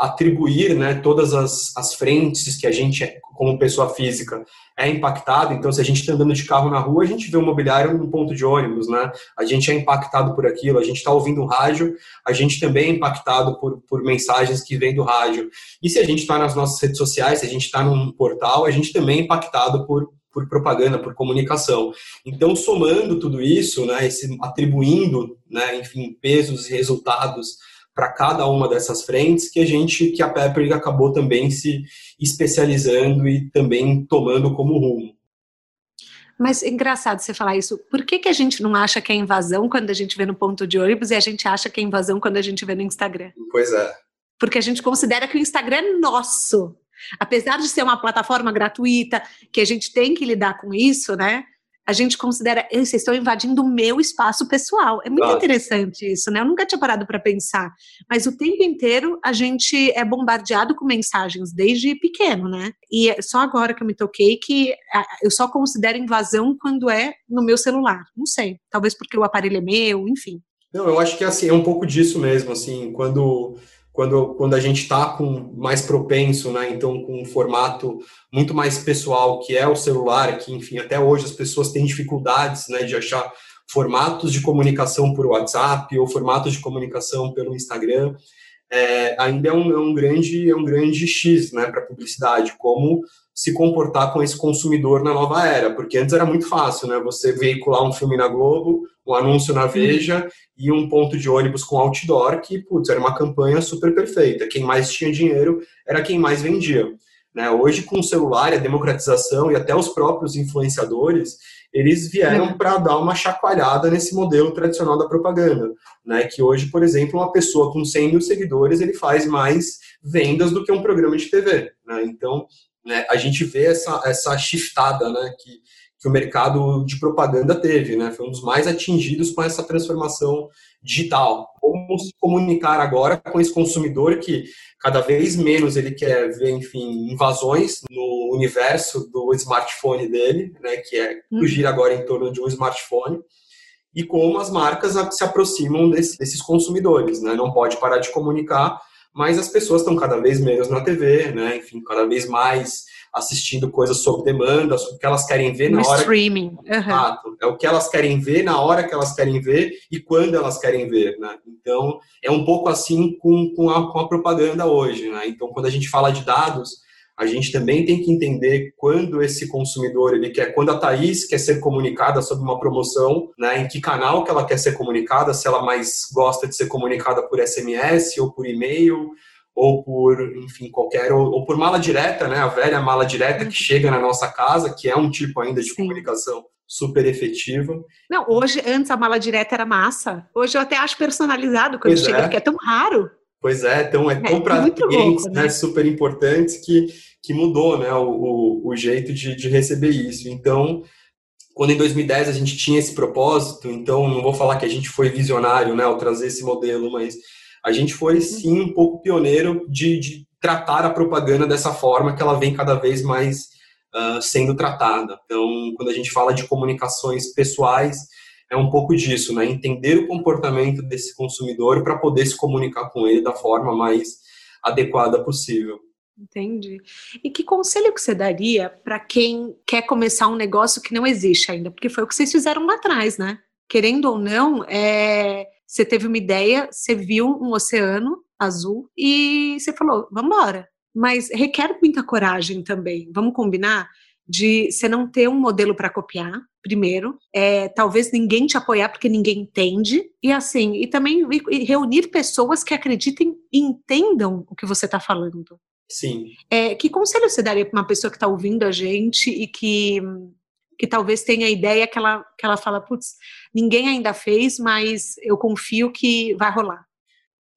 atribuir né, todas as, as frentes que a gente, como pessoa física, é impactado. Então, se a gente está andando de carro na rua, a gente vê o mobiliário num ponto de ônibus, né? A gente é impactado por aquilo, a gente está ouvindo rádio, a gente também é impactado por, por mensagens que vêm do rádio. E se a gente está nas nossas redes sociais, se a gente está num portal, a gente também é impactado por, por propaganda, por comunicação. Então, somando tudo isso, né, esse, atribuindo, né, enfim, pesos e resultados para cada uma dessas frentes que a gente, que a Pepper acabou também se especializando e também tomando como rumo. Mas é engraçado você falar isso. Por que, que a gente não acha que é invasão quando a gente vê no ponto de ônibus e a gente acha que é invasão quando a gente vê no Instagram? Pois é. Porque a gente considera que o Instagram é nosso. Apesar de ser uma plataforma gratuita, que a gente tem que lidar com isso, né? A gente considera, vocês estão invadindo o meu espaço pessoal. É muito interessante isso, né? Eu nunca tinha parado para pensar. Mas o tempo inteiro a gente é bombardeado com mensagens desde pequeno, né? E é só agora que eu me toquei que eu só considero invasão quando é no meu celular. Não sei. Talvez porque o aparelho é meu, enfim. Não, eu acho que assim, é um pouco disso mesmo, assim, quando quando, quando a gente está com mais propenso, né? Então, com um formato muito mais pessoal, que é o celular, que, enfim, até hoje as pessoas têm dificuldades, né, de achar formatos de comunicação por WhatsApp ou formatos de comunicação pelo Instagram. É, ainda é um, é um, grande é um grande X né, para publicidade, como se comportar com esse consumidor na nova era, porque antes era muito fácil, né? Você veicular um filme na Globo, um anúncio na Veja e um ponto de ônibus com outdoor, que, putz, era uma campanha super perfeita. Quem mais tinha dinheiro era quem mais vendia. Né? Hoje, com o celular, a democratização e até os próprios influenciadores, eles vieram é. para dar uma chacoalhada nesse modelo tradicional da propaganda. Né? Que hoje, por exemplo, uma pessoa com 100 mil seguidores, ele faz mais vendas do que um programa de TV. Né? Então, né, a gente vê essa, essa shiftada né, que, que o mercado de propaganda teve, né? Foi um dos mais atingidos com essa transformação digital. Como se comunicar agora com esse consumidor que cada vez menos ele quer ver, enfim, invasões no universo do smartphone dele, né? Que é uhum. gira agora em torno de um smartphone e como as marcas se aproximam desse, desses consumidores, né? Não pode parar de comunicar mas as pessoas estão cada vez menos na TV, né? Enfim, cada vez mais assistindo coisas sob demanda, o que elas querem ver na no hora. Streaming. Uhum. É o que elas querem ver na hora que elas querem ver e quando elas querem ver, né? Então, é um pouco assim com, com, a, com a propaganda hoje, né? Então, quando a gente fala de dados, a gente também tem que entender quando esse consumidor ele quer, quando a Thaís quer ser comunicada sobre uma promoção, né, em que canal que ela quer ser comunicada, se ela mais gosta de ser comunicada por SMS ou por e-mail ou por, enfim, qualquer, ou, ou, por mala direta, né, a velha mala direta que chega na nossa casa, que é um tipo ainda de Sim. comunicação super efetiva. Não, hoje, antes a mala direta era massa, hoje eu até acho personalizado quando pois chega, é. porque é tão raro. Pois é, então é tão é, para clientes louco, né? né? super importantes que, que mudou né, o, o, o jeito de, de receber isso. Então, quando em 2010 a gente tinha esse propósito, então não vou falar que a gente foi visionário né, ao trazer esse modelo, mas a gente foi uhum. sim um pouco pioneiro de, de tratar a propaganda dessa forma que ela vem cada vez mais uh, sendo tratada. Então, quando a gente fala de comunicações pessoais, é um pouco disso, né? Entender o comportamento desse consumidor para poder se comunicar com ele da forma mais adequada possível. Entendi. E que conselho que você daria para quem quer começar um negócio que não existe ainda? Porque foi o que vocês fizeram lá atrás, né? Querendo ou não, é... você teve uma ideia, você viu um oceano azul e você falou, vamos embora. Mas requer muita coragem também. Vamos combinar? de você não ter um modelo para copiar, primeiro, é, talvez ninguém te apoiar porque ninguém entende, e assim, e também reunir pessoas que acreditem e entendam o que você está falando. Sim. É, que conselho você daria para uma pessoa que está ouvindo a gente e que, que talvez tenha a ideia que ela, que ela fala, putz, ninguém ainda fez, mas eu confio que vai rolar?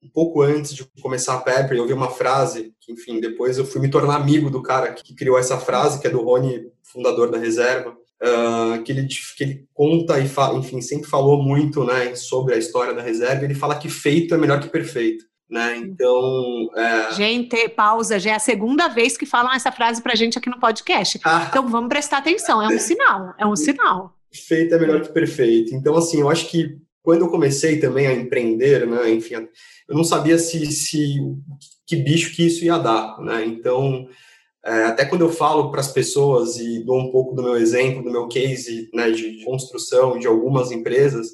um pouco antes de começar a Pepper, eu vi uma frase, que, enfim, depois eu fui me tornar amigo do cara que criou essa frase, que é do Rony, fundador da Reserva, uh, que, ele, que ele conta e, fala, enfim, sempre falou muito né, sobre a história da Reserva, ele fala que feito é melhor que perfeito. Né? Então. É... Gente, pausa, já é a segunda vez que falam essa frase pra gente aqui no podcast. Ah. Então vamos prestar atenção, é um sinal, é um sinal. Feito é melhor que perfeito. Então, assim, eu acho que quando eu comecei também a empreender, né, enfim, eu não sabia se, se que bicho que isso ia dar, né? Então, é, até quando eu falo para as pessoas e dou um pouco do meu exemplo, do meu case né, de construção de algumas empresas,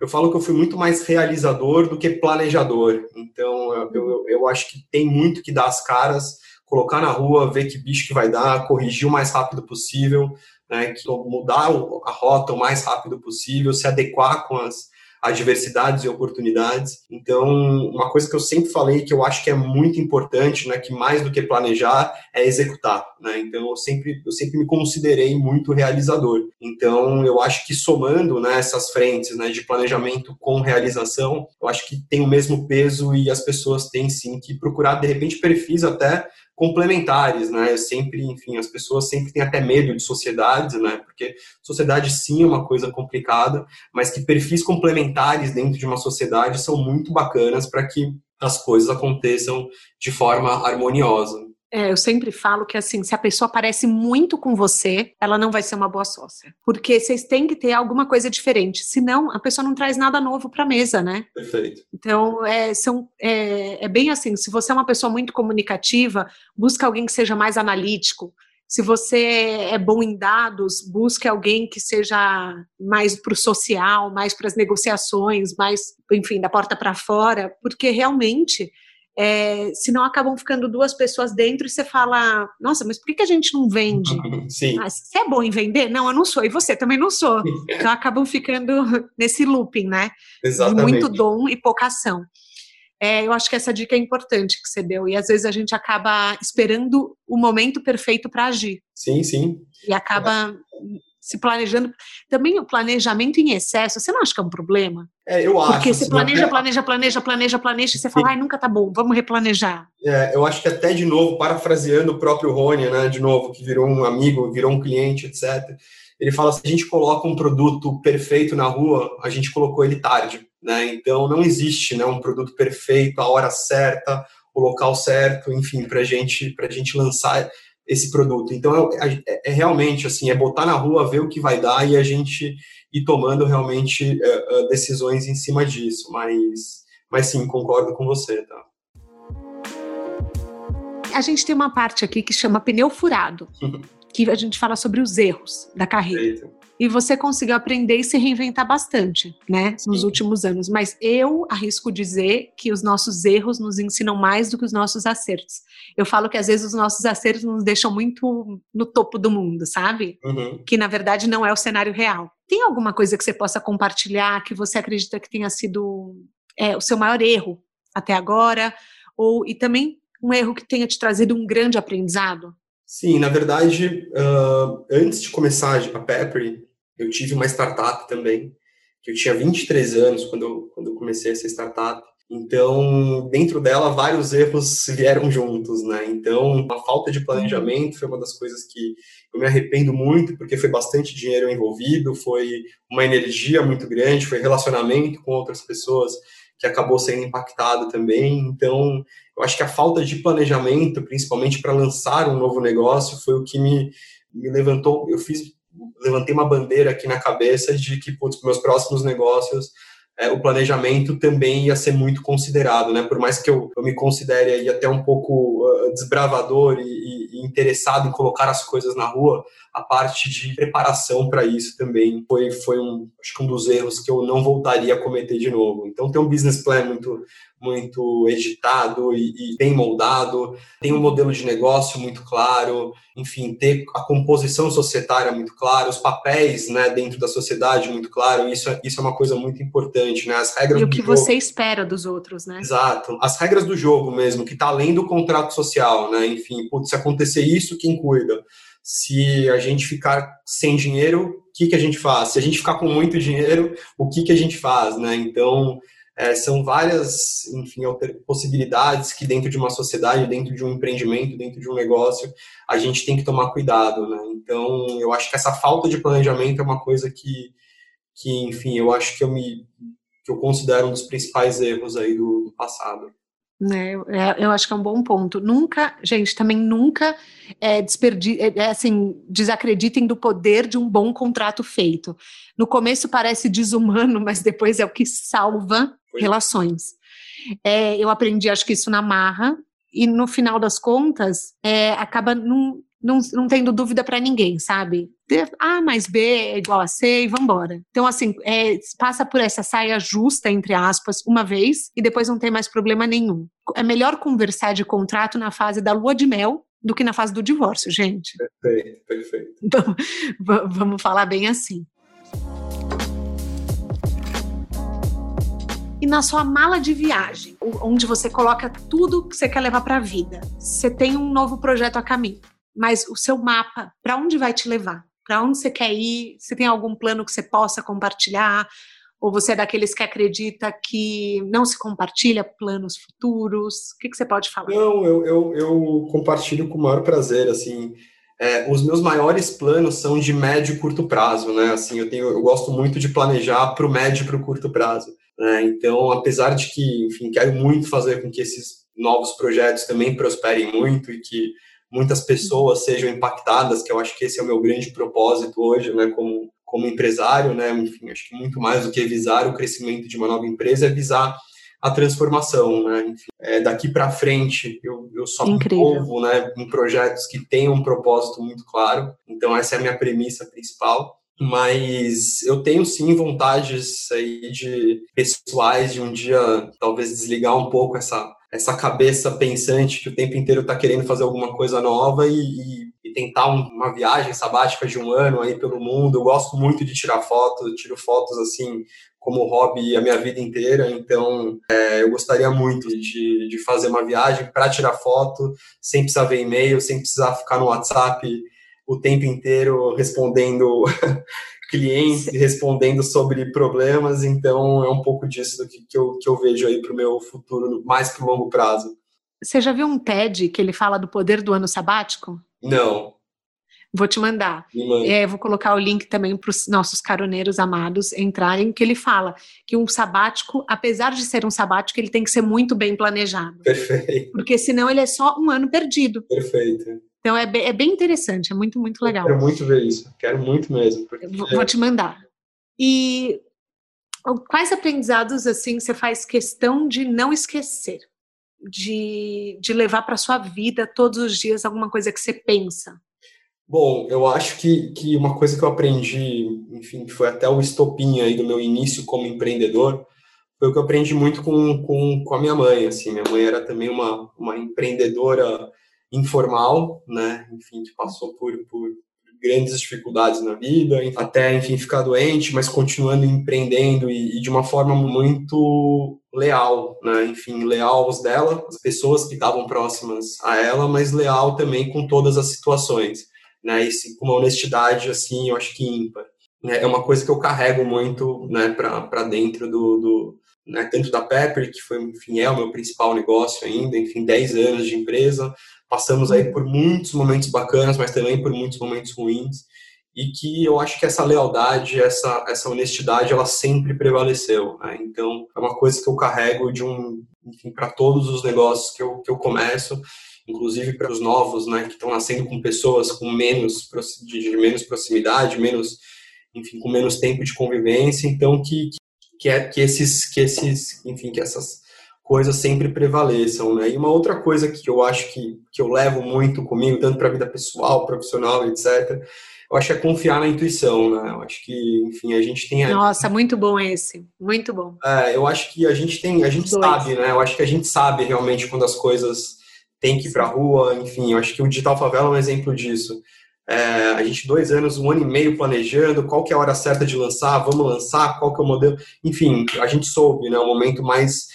eu falo que eu fui muito mais realizador do que planejador. Então, eu, eu, eu acho que tem muito que dar as caras, colocar na rua, ver que bicho que vai dar, corrigir o mais rápido possível, né, que mudar a rota o mais rápido possível, se adequar com as adversidades e oportunidades. Então, uma coisa que eu sempre falei que eu acho que é muito importante, né, que mais do que planejar é executar, né? Então, eu sempre eu sempre me considerei muito realizador. Então, eu acho que somando, né, essas frentes, né, de planejamento com realização, eu acho que tem o mesmo peso e as pessoas têm sim que procurar de repente perfis até complementares, né? Eu sempre, enfim, as pessoas sempre têm até medo de sociedades, né? Porque sociedade sim é uma coisa complicada, mas que perfis complementares dentro de uma sociedade são muito bacanas para que as coisas aconteçam de forma harmoniosa. É, eu sempre falo que assim, se a pessoa parece muito com você, ela não vai ser uma boa sócia. Porque vocês têm que ter alguma coisa diferente. Senão, a pessoa não traz nada novo para a mesa, né? Perfeito. Então, é, são, é, é bem assim: se você é uma pessoa muito comunicativa, busca alguém que seja mais analítico. Se você é bom em dados, busque alguém que seja mais para o social, mais para as negociações, mais, enfim, da porta para fora, porque realmente é, senão acabam ficando duas pessoas dentro e você fala, nossa, mas por que, a gente não vende? Sim. Ah, você é bom em vender? Não, eu não sou, e você também não sou. Então acabam ficando nesse looping, né? Exatamente. Muito dom e pouca ação. É, eu acho que essa dica é importante que você deu, e às vezes a gente acaba esperando o momento perfeito para agir. Sim, sim. E acaba se planejando. Também o planejamento em excesso, você não acha que é um problema? É, eu acho. Porque você planeja, planeja, planeja, planeja, planeja, e você fala, ai, nunca tá bom, vamos replanejar. É, eu acho que até de novo, parafraseando o próprio Rony, né, de novo, que virou um amigo, virou um cliente, etc. Ele fala: se a gente coloca um produto perfeito na rua, a gente colocou ele tarde. Né? Então não existe né, um produto perfeito, a hora certa, o local certo, enfim, para gente, a gente lançar esse produto. Então, é, é, é, realmente assim, é botar na rua, ver o que vai dar e a gente ir tomando realmente é, é, decisões em cima disso. Mas, mas sim, concordo com você, tá? A gente tem uma parte aqui que chama pneu furado, que a gente fala sobre os erros da carreira. Perfeito e você conseguiu aprender e se reinventar bastante, né, Sim. nos últimos anos. Mas eu arrisco dizer que os nossos erros nos ensinam mais do que os nossos acertos. Eu falo que às vezes os nossos acertos nos deixam muito no topo do mundo, sabe? Uhum. Que na verdade não é o cenário real. Tem alguma coisa que você possa compartilhar que você acredita que tenha sido é, o seu maior erro até agora? Ou e também um erro que tenha te trazido um grande aprendizado? Sim, na verdade, uh, antes de começar a Pepper, eu tive uma startup também, que eu tinha 23 anos quando eu, quando eu comecei essa startup. Então, dentro dela, vários erros vieram juntos, né? Então, a falta de planejamento foi uma das coisas que eu me arrependo muito, porque foi bastante dinheiro envolvido, foi uma energia muito grande, foi relacionamento com outras pessoas que acabou sendo impactado também. Então, eu acho que a falta de planejamento, principalmente para lançar um novo negócio, foi o que me, me levantou. Eu fiz levantei uma bandeira aqui na cabeça de que, putz, meus próximos negócios é, o planejamento também ia ser muito considerado, né? Por mais que eu, eu me considere aí até um pouco uh, desbravador e, e, interessado em colocar as coisas na rua, a parte de preparação para isso também foi, foi um, acho que um dos erros que eu não voltaria a cometer de novo. Então, ter um business plan muito muito editado e, e, bem moldado, tem um modelo de negócio muito claro, enfim, ter a composição societária muito clara, os papéis né, dentro da sociedade muito claro, isso, é, isso é uma coisa muito importante, né? As regras e o que jogo, você espera dos outros, né? Exato. As regras do jogo mesmo, que está além do contrato social, né? Enfim, putz, se acontecer isso, quem cuida? Se a gente ficar sem dinheiro, o que, que a gente faz? Se a gente ficar com muito dinheiro, o que, que a gente faz, né? Então, é, são várias, enfim, possibilidades que dentro de uma sociedade, dentro de um empreendimento, dentro de um negócio, a gente tem que tomar cuidado, né? Então, eu acho que essa falta de planejamento é uma coisa que, que enfim, eu acho que eu me que eu considero um dos principais erros aí do, do passado. É, eu acho que é um bom ponto. Nunca, gente, também nunca é, desperdi, é, é, assim, desacreditem do poder de um bom contrato feito. No começo parece desumano, mas depois é o que salva relações. É, eu aprendi, acho que isso na marra, e no final das contas, é, acaba não, não, não tendo dúvida para ninguém, sabe? A mais B é igual a C e vambora. Então, assim, é, passa por essa saia justa, entre aspas, uma vez e depois não tem mais problema nenhum. É melhor conversar de contrato na fase da lua de mel do que na fase do divórcio, gente. Perfeito, perfeito. Então, vamos falar bem assim. E na sua mala de viagem, onde você coloca tudo que você quer levar para a vida, você tem um novo projeto a caminho, mas o seu mapa, para onde vai te levar? Para onde você quer ir? Você tem algum plano que você possa compartilhar? Ou você é daqueles que acredita que não se compartilha planos futuros? O que, que você pode falar? Não, eu, eu, eu compartilho com o maior prazer, assim, é, os meus maiores planos são de médio e curto prazo, né, assim, eu, tenho, eu gosto muito de planejar para o médio e para o curto prazo, né, então, apesar de que, enfim, quero muito fazer com que esses novos projetos também prosperem muito e que muitas pessoas sejam impactadas, que eu acho que esse é o meu grande propósito hoje, né, como, como empresário, né, enfim, acho que muito mais do que visar o crescimento de uma nova empresa é visar a transformação, né, enfim, é, daqui para frente eu, eu só me né, em projetos que tenham um propósito muito claro, então essa é a minha premissa principal, mas eu tenho sim vontades aí de pessoais de um dia talvez desligar um pouco essa essa cabeça pensante que o tempo inteiro está querendo fazer alguma coisa nova e, e, e tentar um, uma viagem sabática de um ano aí pelo mundo. Eu gosto muito de tirar fotos, tiro fotos assim como hobby a minha vida inteira, então é, eu gostaria muito de, de fazer uma viagem para tirar foto, sem precisar ver e-mail, sem precisar ficar no WhatsApp o tempo inteiro respondendo clientes respondendo sobre problemas, então é um pouco disso do que, que, eu, que eu vejo aí para o meu futuro, mais para o longo prazo. Você já viu um TED que ele fala do poder do ano sabático? Não. Vou te mandar. É, vou colocar o link também para os nossos caroneiros amados entrarem, que ele fala que um sabático, apesar de ser um sabático, ele tem que ser muito bem planejado. Perfeito. Porque senão ele é só um ano perdido. Perfeito. Então é bem, é bem interessante, é muito, muito legal. Eu quero muito ver isso, quero muito mesmo. Porque... Vou, vou te mandar. E quais aprendizados assim você faz questão de não esquecer? De, de levar para sua vida todos os dias alguma coisa que você pensa? Bom, eu acho que, que uma coisa que eu aprendi, enfim, que foi até o estopim aí do meu início como empreendedor, foi o que eu aprendi muito com, com, com a minha mãe, assim, minha mãe era também uma, uma empreendedora informal, né? Enfim, que passou por, por grandes dificuldades na vida, até, enfim, ficar doente, mas continuando empreendendo e, e, de uma forma muito leal, né? Enfim, leal aos dela, as pessoas que estavam próximas a ela, mas leal também com todas as situações, né? E com uma honestidade, assim, eu acho que ímpar. Né? É uma coisa que eu carrego muito, né, para dentro do, do né, tanto da Pepper, que foi, enfim, é o meu principal negócio ainda, enfim, 10 anos de empresa, Passamos aí por muitos momentos bacanas, mas também por muitos momentos ruins. E que eu acho que essa lealdade, essa, essa honestidade, ela sempre prevaleceu. Né? Então, é uma coisa que eu carrego de um, para todos os negócios que eu, que eu começo, inclusive para os novos, né, que estão nascendo com pessoas com menos de menos proximidade, menos, enfim, com menos tempo de convivência. Então, que, que que é que esses que esses, enfim, que essas coisas sempre prevaleçam, né? E uma outra coisa que eu acho que, que eu levo muito comigo, tanto para a vida pessoal, profissional, etc., eu acho que é confiar na intuição, né? Eu acho que, enfim, a gente tem. Nossa, muito bom esse, muito bom. É, eu acho que a gente tem, a gente sabe, né? Eu acho que a gente sabe realmente quando as coisas têm que ir para a rua, enfim, eu acho que o Digital Favela é um exemplo disso. É, a gente dois anos, um ano e meio planejando, qual que é a hora certa de lançar, vamos lançar, qual que é o modelo, enfim, a gente soube, né? O momento mais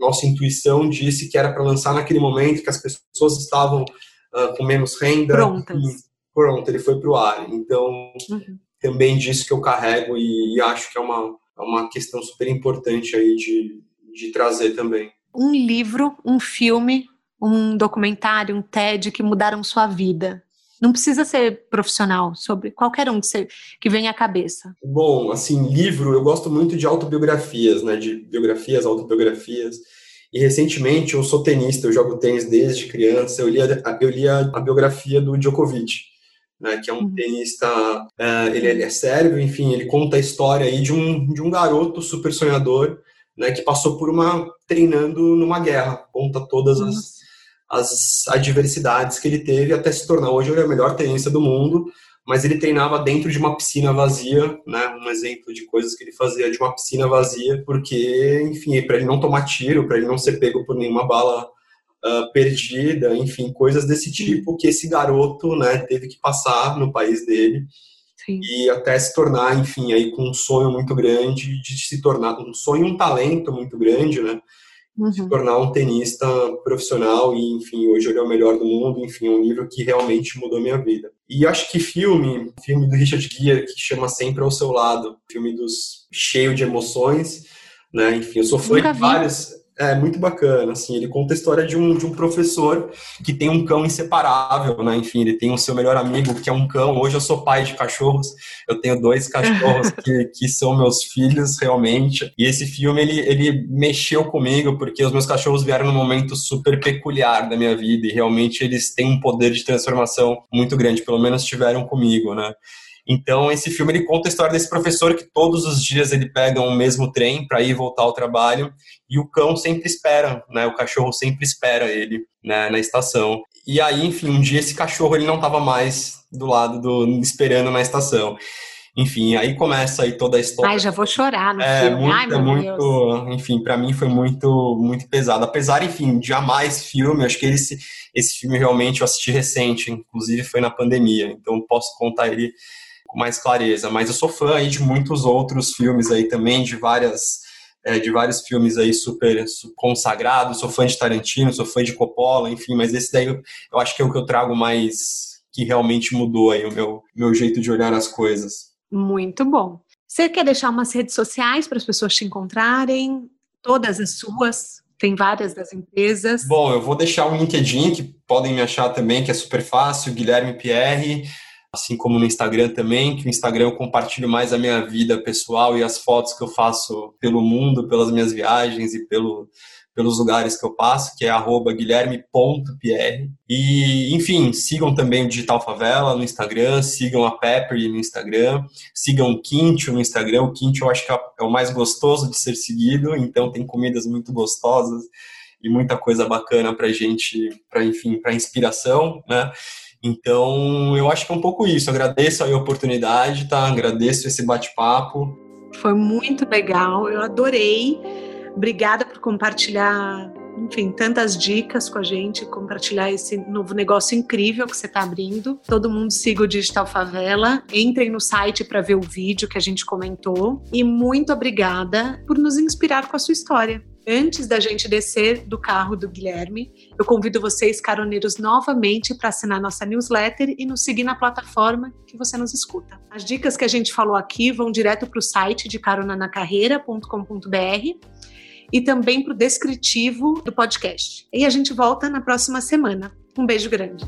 nossa intuição disse que era para lançar naquele momento que as pessoas estavam uh, com menos renda. Prontas. E, pronto, ele foi para o ar. Então, uhum. também disso que eu carrego e, e acho que é uma, é uma questão super importante aí de, de trazer também. Um livro, um filme, um documentário, um TED que mudaram sua vida. Não precisa ser profissional, sobre qualquer um que, você, que venha à cabeça. Bom, assim, livro, eu gosto muito de autobiografias, né? De biografias, autobiografias. E recentemente eu sou tenista, eu jogo tênis desde criança. Eu li a, eu li a, a biografia do Djokovic né, que é um uhum. tenista, uh, ele, ele, é sérvio, enfim, ele conta a história aí de um, de um garoto super sonhador, né, que passou por uma, treinando numa guerra, conta todas as. As adversidades que ele teve até se tornar, hoje o melhor tenista do mundo, mas ele treinava dentro de uma piscina vazia, né, um exemplo de coisas que ele fazia de uma piscina vazia, porque, enfim, para ele não tomar tiro, para ele não ser pego por nenhuma bala uh, perdida, enfim, coisas desse tipo que esse garoto, né, teve que passar no país dele. Sim. E até se tornar, enfim, aí com um sonho muito grande de se tornar um sonho, um talento muito grande, né? Uhum. Se tornar um tenista profissional e, enfim, hoje ele é o melhor do mundo, enfim, um livro que realmente mudou minha vida. E acho que filme, filme do Richard Gere, que chama Sempre ao Seu Lado, filme dos cheio de emoções, né? Enfim, eu sou fã de vários é muito bacana, assim, ele conta a história de um, de um professor que tem um cão inseparável, né, enfim, ele tem o seu melhor amigo que é um cão, hoje eu sou pai de cachorros, eu tenho dois cachorros que, que são meus filhos, realmente, e esse filme, ele, ele mexeu comigo, porque os meus cachorros vieram num momento super peculiar da minha vida, e realmente eles têm um poder de transformação muito grande, pelo menos tiveram comigo, né, então, esse filme ele conta a história desse professor que todos os dias ele pega o mesmo trem para ir voltar ao trabalho e o cão sempre espera, né? O cachorro sempre espera ele né, na estação. E aí, enfim, um dia esse cachorro ele não estava mais do lado do esperando na estação. Enfim, aí começa aí toda a história. Ai, já vou chorar no é, filme. Muito, Ai, meu muito, Deus. enfim, para mim foi muito, muito pesado. Apesar, enfim, de amar esse filme, acho que esse, esse filme realmente eu assisti recente, inclusive foi na pandemia, então posso contar ele mais clareza. Mas eu sou fã aí de muitos outros filmes aí também, de várias é, de vários filmes aí super consagrados. Sou fã de Tarantino, sou fã de Coppola, enfim. Mas esse daí eu, eu acho que é o que eu trago mais que realmente mudou aí o meu meu jeito de olhar as coisas. Muito bom. Você quer deixar umas redes sociais para as pessoas te encontrarem? Todas as suas? Tem várias das empresas. Bom, eu vou deixar um LinkedIn que podem me achar também, que é super fácil, Guilherme Pierre assim como no Instagram também, que o Instagram eu compartilho mais a minha vida pessoal e as fotos que eu faço pelo mundo, pelas minhas viagens e pelo, pelos lugares que eu passo, que é guilherme.pr. E, enfim, sigam também o Digital Favela no Instagram, sigam a Pepper no Instagram, sigam o Quintio no Instagram. O Quintio eu acho que é, é o mais gostoso de ser seguido, então tem comidas muito gostosas e muita coisa bacana para gente, para enfim, para inspiração, né? Então, eu acho que é um pouco isso. Agradeço a oportunidade, tá? Agradeço esse bate-papo. Foi muito legal, eu adorei. Obrigada por compartilhar, enfim, tantas dicas com a gente, compartilhar esse novo negócio incrível que você está abrindo. Todo mundo siga o Digital Favela, entrem no site para ver o vídeo que a gente comentou. E muito obrigada por nos inspirar com a sua história. Antes da gente descer do carro do Guilherme, eu convido vocês, caroneiros, novamente para assinar nossa newsletter e nos seguir na plataforma que você nos escuta. As dicas que a gente falou aqui vão direto para o site de caronanacarreira.com.br e também para o descritivo do podcast. E a gente volta na próxima semana. Um beijo grande.